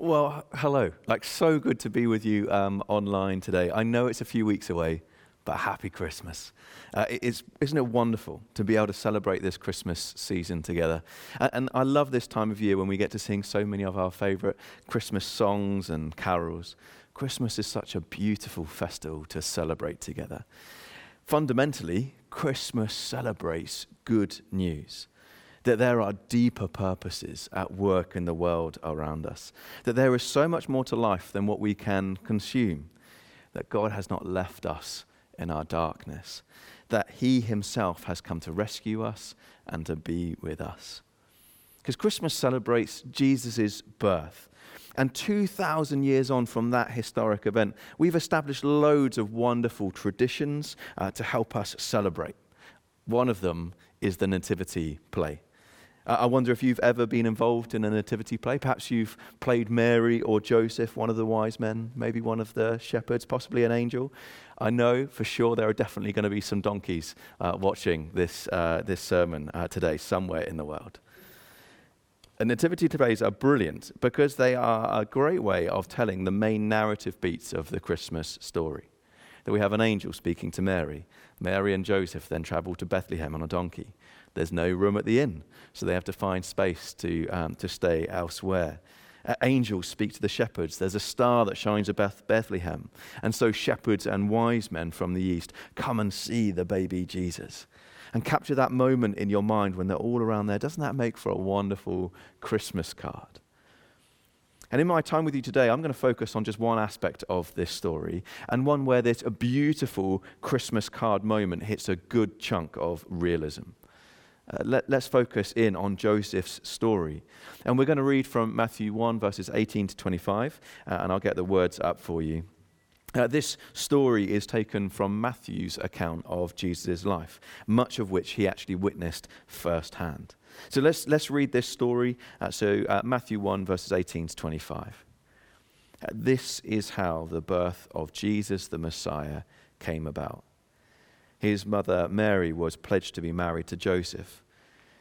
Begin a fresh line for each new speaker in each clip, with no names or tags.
Well, hello. Like, so good to be with you um, online today. I know it's a few weeks away, but happy Christmas. Uh, it's, isn't it wonderful to be able to celebrate this Christmas season together? And, and I love this time of year when we get to sing so many of our favorite Christmas songs and carols. Christmas is such a beautiful festival to celebrate together. Fundamentally, Christmas celebrates good news that there are deeper purposes at work in the world around us, that there is so much more to life than what we can consume, that God has not left us in our darkness, that He Himself has come to rescue us and to be with us. Because Christmas celebrates Jesus' birth. And 2,000 years on from that historic event, we've established loads of wonderful traditions uh, to help us celebrate. One of them is the Nativity play. I wonder if you've ever been involved in a nativity play. Perhaps you've played Mary or Joseph, one of the wise men, maybe one of the shepherds, possibly an angel. I know for sure there are definitely going to be some donkeys uh, watching this, uh, this sermon uh, today somewhere in the world. And nativity plays are brilliant because they are a great way of telling the main narrative beats of the Christmas story. That we have an angel speaking to Mary. Mary and Joseph then travel to Bethlehem on a donkey. There's no room at the inn, so they have to find space to, um, to stay elsewhere. Uh, angels speak to the shepherds. There's a star that shines above Bethlehem. And so shepherds and wise men from the east come and see the baby Jesus. And capture that moment in your mind when they're all around there. Doesn't that make for a wonderful Christmas card? And in my time with you today, I'm going to focus on just one aspect of this story, and one where this a beautiful Christmas card moment hits a good chunk of realism. Uh, let, us focus in on Joseph's story. And we're going to read from Matthew 1, verses 18 to 25, uh, and I'll get the words up for you. Uh, this story is taken from Matthew's account of Jesus' life, much of which he actually witnessed firsthand. So let's, let's read this story. Uh, so, uh, Matthew 1, verses 18 to 25. Uh, this is how the birth of Jesus the Messiah came about. His mother Mary was pledged to be married to Joseph,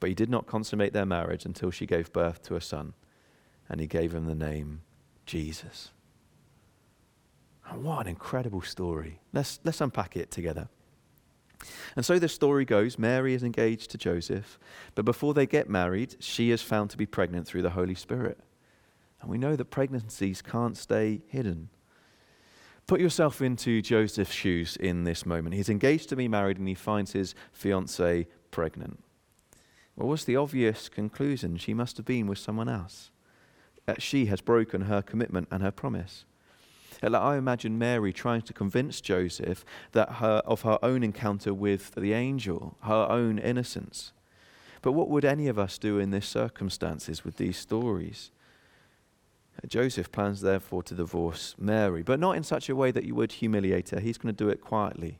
But he did not consummate their marriage until she gave birth to a son, and he gave him the name Jesus. And what an incredible story. Let's, let's unpack it together. And so the story goes Mary is engaged to Joseph, but before they get married, she is found to be pregnant through the Holy Spirit. And we know that pregnancies can't stay hidden. Put yourself into Joseph's shoes in this moment. He's engaged to be married and he finds his fiancee pregnant. Well, what's the obvious conclusion? She must have been with someone else. That she has broken her commitment and her promise. Uh, I imagine Mary trying to convince Joseph that her, of her own encounter with the angel, her own innocence. But what would any of us do in these circumstances with these stories? Uh, Joseph plans, therefore, to divorce Mary, but not in such a way that you would humiliate her. He's going to do it quietly.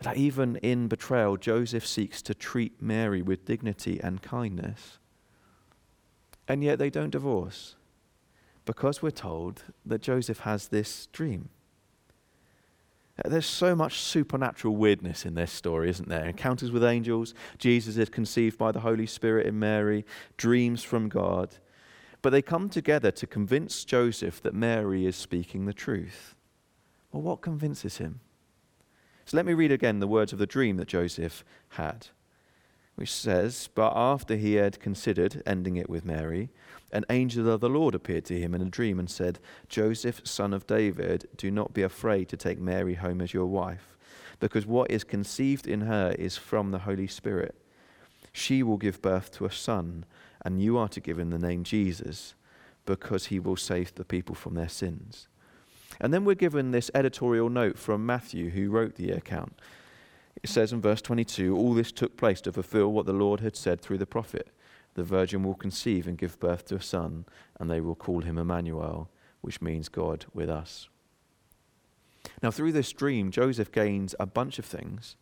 That even in betrayal, Joseph seeks to treat Mary with dignity and kindness. And yet they don't divorce because we're told that Joseph has this dream. Uh, there's so much supernatural weirdness in this story, isn't there? Encounters with angels, Jesus is conceived by the Holy Spirit in Mary, dreams from God. But they come together to convince Joseph that Mary is speaking the truth. Well, what convinces him? So let me read again the words of the dream that Joseph had. which says, But after he had considered ending it with Mary, an angel of the Lord appeared to him in a dream and said, Joseph, son of David, do not be afraid to take Mary home as your wife, because what is conceived in her is from the Holy Spirit. She will give birth to a son, and you are to give him the name Jesus, because he will save the people from their sins. And then we're given this editorial note from Matthew, who wrote the account. It says in verse 22 All this took place to fulfill what the Lord had said through the prophet The virgin will conceive and give birth to a son, and they will call him Emmanuel, which means God with us. Now, through this dream, Joseph gains a bunch of things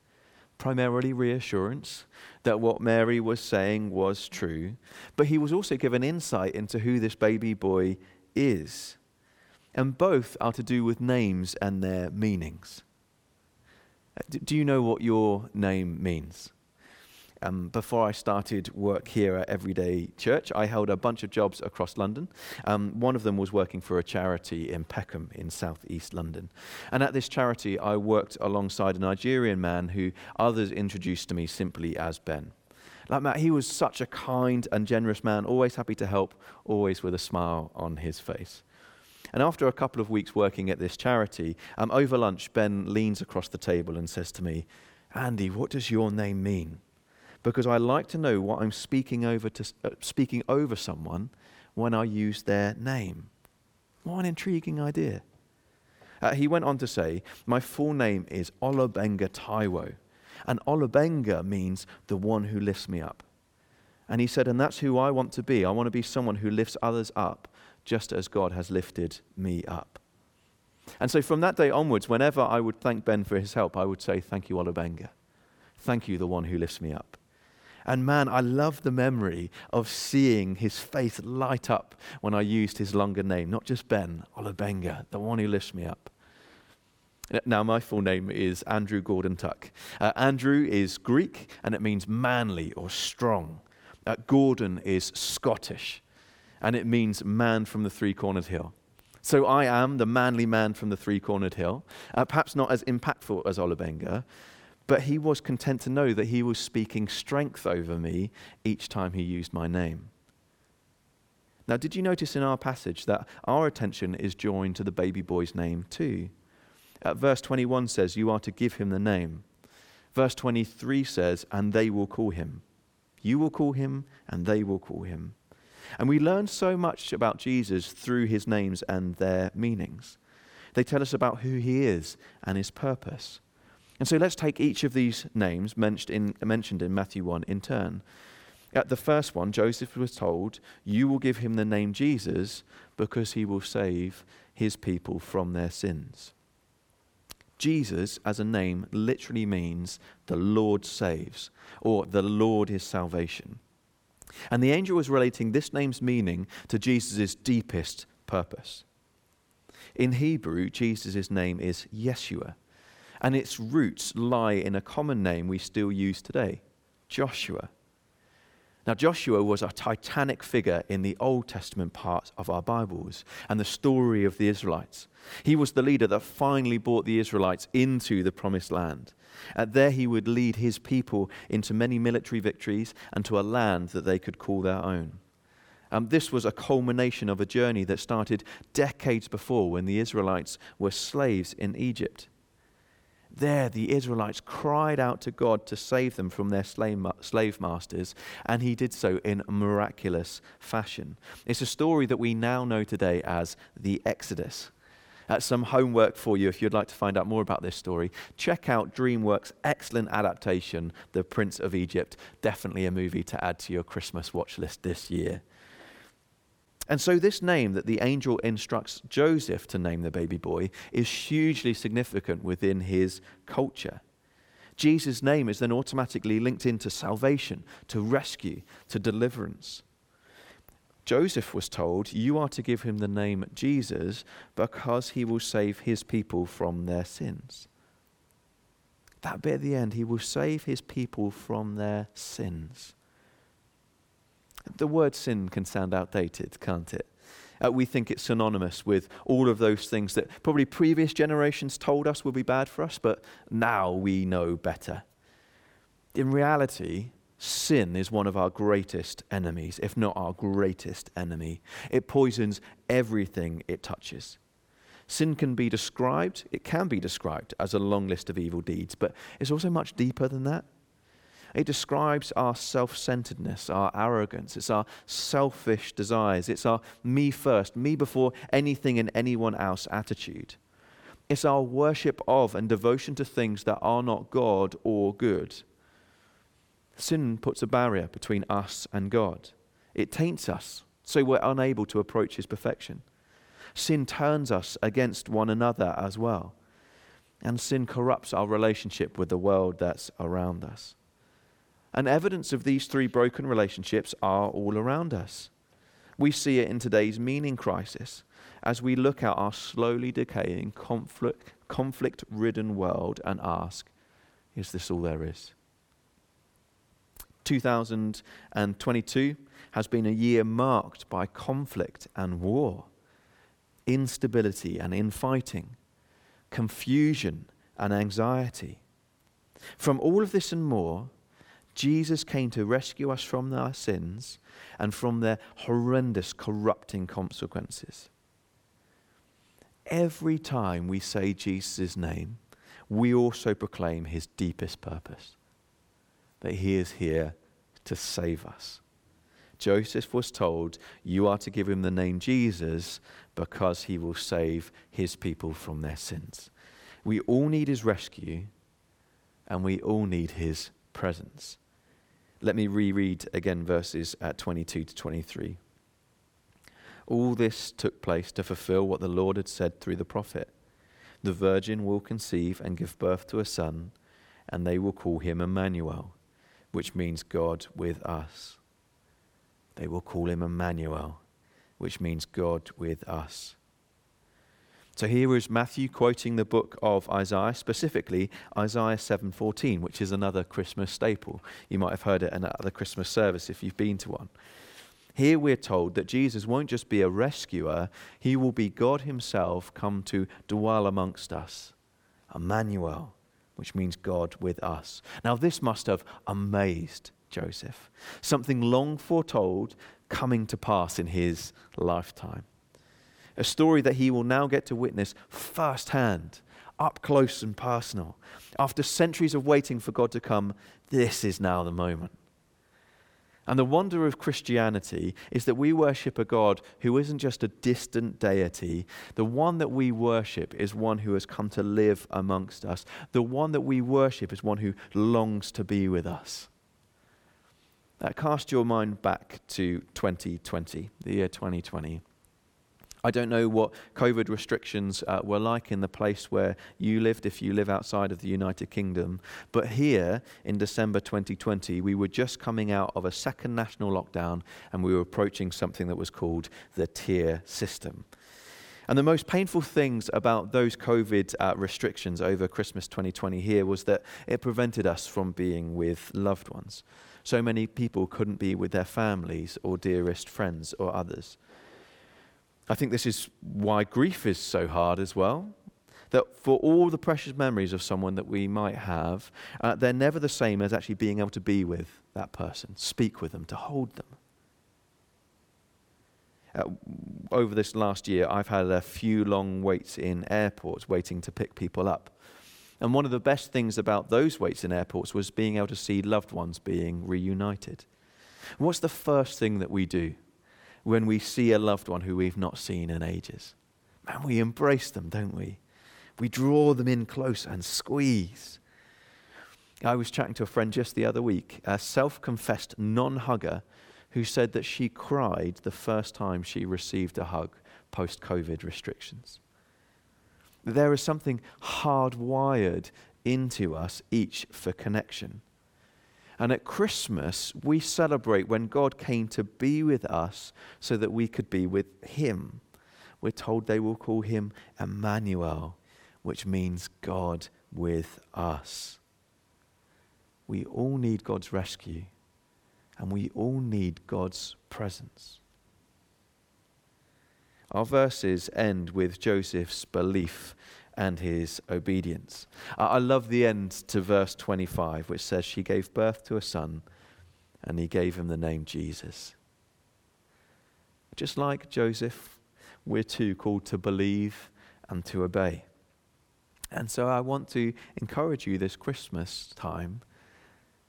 primarily reassurance that what Mary was saying was true, but he was also given insight into who this baby boy is. And both are to do with names and their meanings. Do you know what your name means? Um, before I started work here at Everyday Church, I held a bunch of jobs across London. Um, one of them was working for a charity in Peckham in southeast London. And at this charity, I worked alongside a Nigerian man who others introduced to me simply as Ben. Like Matt, he was such a kind and generous man, always happy to help, always with a smile on his face. And after a couple of weeks working at this charity, um, over lunch, Ben leans across the table and says to me, Andy, what does your name mean? Because I like to know what I'm speaking over, to, uh, speaking over someone when I use their name. What an intriguing idea. Uh, he went on to say, My full name is Olubenga Taiwo. And Olubenga means the one who lifts me up. And he said, And that's who I want to be. I want to be someone who lifts others up just as God has lifted me up. And so from that day onwards, whenever I would thank Ben for his help, I would say, Thank you, Olubenga. Thank you, the one who lifts me up. And man, I love the memory of seeing his face light up when I used his longer name, not just Ben, Olubenga, the one who lifts me up. Now, my full name is Andrew Gordon Tuck. Uh, Andrew is Greek and it means manly or strong. Uh, Gordon is Scottish and it means man from the three cornered hill. So I am the manly man from the three cornered hill, uh, perhaps not as impactful as Olubenga, but he was content to know that he was speaking strength over me each time he used my name. Now, did you notice in our passage that our attention is joined to the baby boy's name too? Uh, verse 21 says, You are to give him the name. Verse 23 says, And they will call him. You will call him, and they will call him. And we learn so much about Jesus through his names and their meanings. They tell us about who he is and his purpose. And so let's take each of these names mentioned in, mentioned in Matthew 1 in turn. At the first one, Joseph was told, You will give him the name Jesus because he will save his people from their sins. Jesus, as a name, literally means the Lord saves, or the Lord is salvation. And the angel was relating this name's meaning to Jesus' deepest purpose. In Hebrew, Jesus' name is Yeshua, and its roots lie in a common name we still use today Joshua. Now, Joshua was a titanic figure in the Old Testament part of our Bibles and the story of the Israelites. He was the leader that finally brought the Israelites into the promised land. And there he would lead his people into many military victories and to a land that they could call their own. Um, this was a culmination of a journey that started decades before when the Israelites were slaves in Egypt. There, the Israelites cried out to God to save them from their slave masters, and he did so in miraculous fashion. It's a story that we now know today as the Exodus. Uh, some homework for you if you'd like to find out more about this story. Check out DreamWorks' excellent adaptation, The Prince of Egypt. Definitely a movie to add to your Christmas watch list this year. And so, this name that the angel instructs Joseph to name the baby boy is hugely significant within his culture. Jesus' name is then automatically linked into salvation, to rescue, to deliverance. Joseph was told, You are to give him the name Jesus because he will save his people from their sins. That bit at the end, he will save his people from their sins. The word sin can sound outdated, can't it? Uh, we think it's synonymous with all of those things that probably previous generations told us would be bad for us, but now we know better. In reality, sin is one of our greatest enemies, if not our greatest enemy. It poisons everything it touches. Sin can be described, it can be described as a long list of evil deeds, but it's also much deeper than that. It describes our self centeredness, our arrogance, it's our selfish desires, it's our me first, me before anything and anyone else attitude. It's our worship of and devotion to things that are not God or good. Sin puts a barrier between us and God. It taints us, so we're unable to approach His perfection. Sin turns us against one another as well. And sin corrupts our relationship with the world that's around us. And evidence of these three broken relationships are all around us. We see it in today's meaning crisis as we look at our slowly decaying, conflict, conflict ridden world and ask, is this all there is? 2022 has been a year marked by conflict and war, instability and infighting, confusion and anxiety. From all of this and more, Jesus came to rescue us from our sins and from their horrendous, corrupting consequences. Every time we say Jesus' name, we also proclaim his deepest purpose that he is here to save us. Joseph was told, You are to give him the name Jesus because he will save his people from their sins. We all need his rescue and we all need his presence. Let me reread again verses at 22 to 23. All this took place to fulfill what the Lord had said through the prophet The virgin will conceive and give birth to a son, and they will call him Emmanuel, which means God with us. They will call him Emmanuel, which means God with us. So here is Matthew quoting the book of Isaiah, specifically Isaiah 7:14, which is another Christmas staple. You might have heard it in another Christmas service if you've been to one. Here we're told that Jesus won't just be a rescuer, he will be God himself come to dwell amongst us. Emmanuel, which means God with us. Now this must have amazed Joseph. Something long foretold coming to pass in his lifetime a story that he will now get to witness firsthand, up close and personal. After centuries of waiting for God to come, this is now the moment. And the wonder of Christianity is that we worship a God who isn't just a distant deity. The one that we worship is one who has come to live amongst us. The one that we worship is one who longs to be with us. Uh, cast your mind back to 2020, the year 2020. I don't know what COVID restrictions uh, were like in the place where you lived if you live outside of the United Kingdom. But here in December 2020, we were just coming out of a second national lockdown and we were approaching something that was called the tier system. And the most painful things about those COVID uh, restrictions over Christmas 2020 here was that it prevented us from being with loved ones. So many people couldn't be with their families or dearest friends or others. I think this is why grief is so hard as well. That for all the precious memories of someone that we might have, uh, they're never the same as actually being able to be with that person, speak with them, to hold them. Uh, over this last year, I've had a few long waits in airports waiting to pick people up. And one of the best things about those waits in airports was being able to see loved ones being reunited. What's the first thing that we do when we see a loved one who we've not seen in ages. Man, we embrace them, don't we? We draw them in close and squeeze. I was chatting to a friend just the other week, a self confessed non hugger, who said that she cried the first time she received a hug post COVID restrictions. There is something hardwired into us each for connection. And at Christmas, we celebrate when God came to be with us so that we could be with Him. We're told they will call Him Emmanuel, which means God with us. We all need God's rescue, and we all need God's presence. Our verses end with Joseph's belief and his obedience. I love the end to verse 25, which says, She gave birth to a son, and he gave him the name Jesus. Just like Joseph, we're too called to believe and to obey. And so I want to encourage you this Christmas time.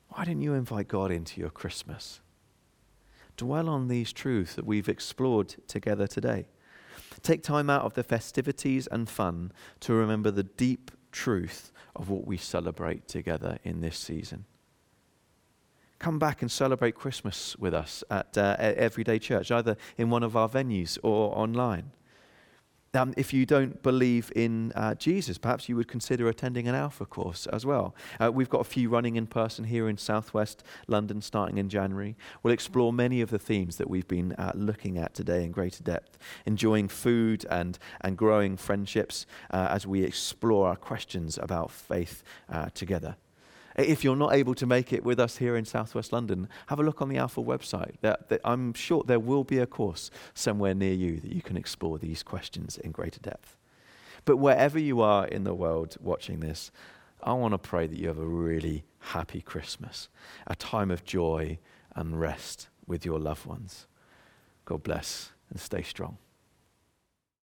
Why don't you invite God into your Christmas? Dwell on these truths that we've explored together today. Take time out of the festivities and fun to remember the deep truth of what we celebrate together in this season. Come back and celebrate Christmas with us at uh, Everyday Church, either in one of our venues or online. Um, if you don't believe in uh, Jesus, perhaps you would consider attending an Alpha course as well. Uh, we've got a few running in person here in southwest London starting in January. We'll explore many of the themes that we've been uh, looking at today in greater depth, enjoying food and, and growing friendships uh, as we explore our questions about faith uh, together. If you're not able to make it with us here in Southwest London, have a look on the Alpha website. I'm sure there will be a course somewhere near you that you can explore these questions in greater depth. But wherever you are in the world watching this, I want to pray that you have a really happy Christmas, a time of joy and rest with your loved ones. God bless and stay strong.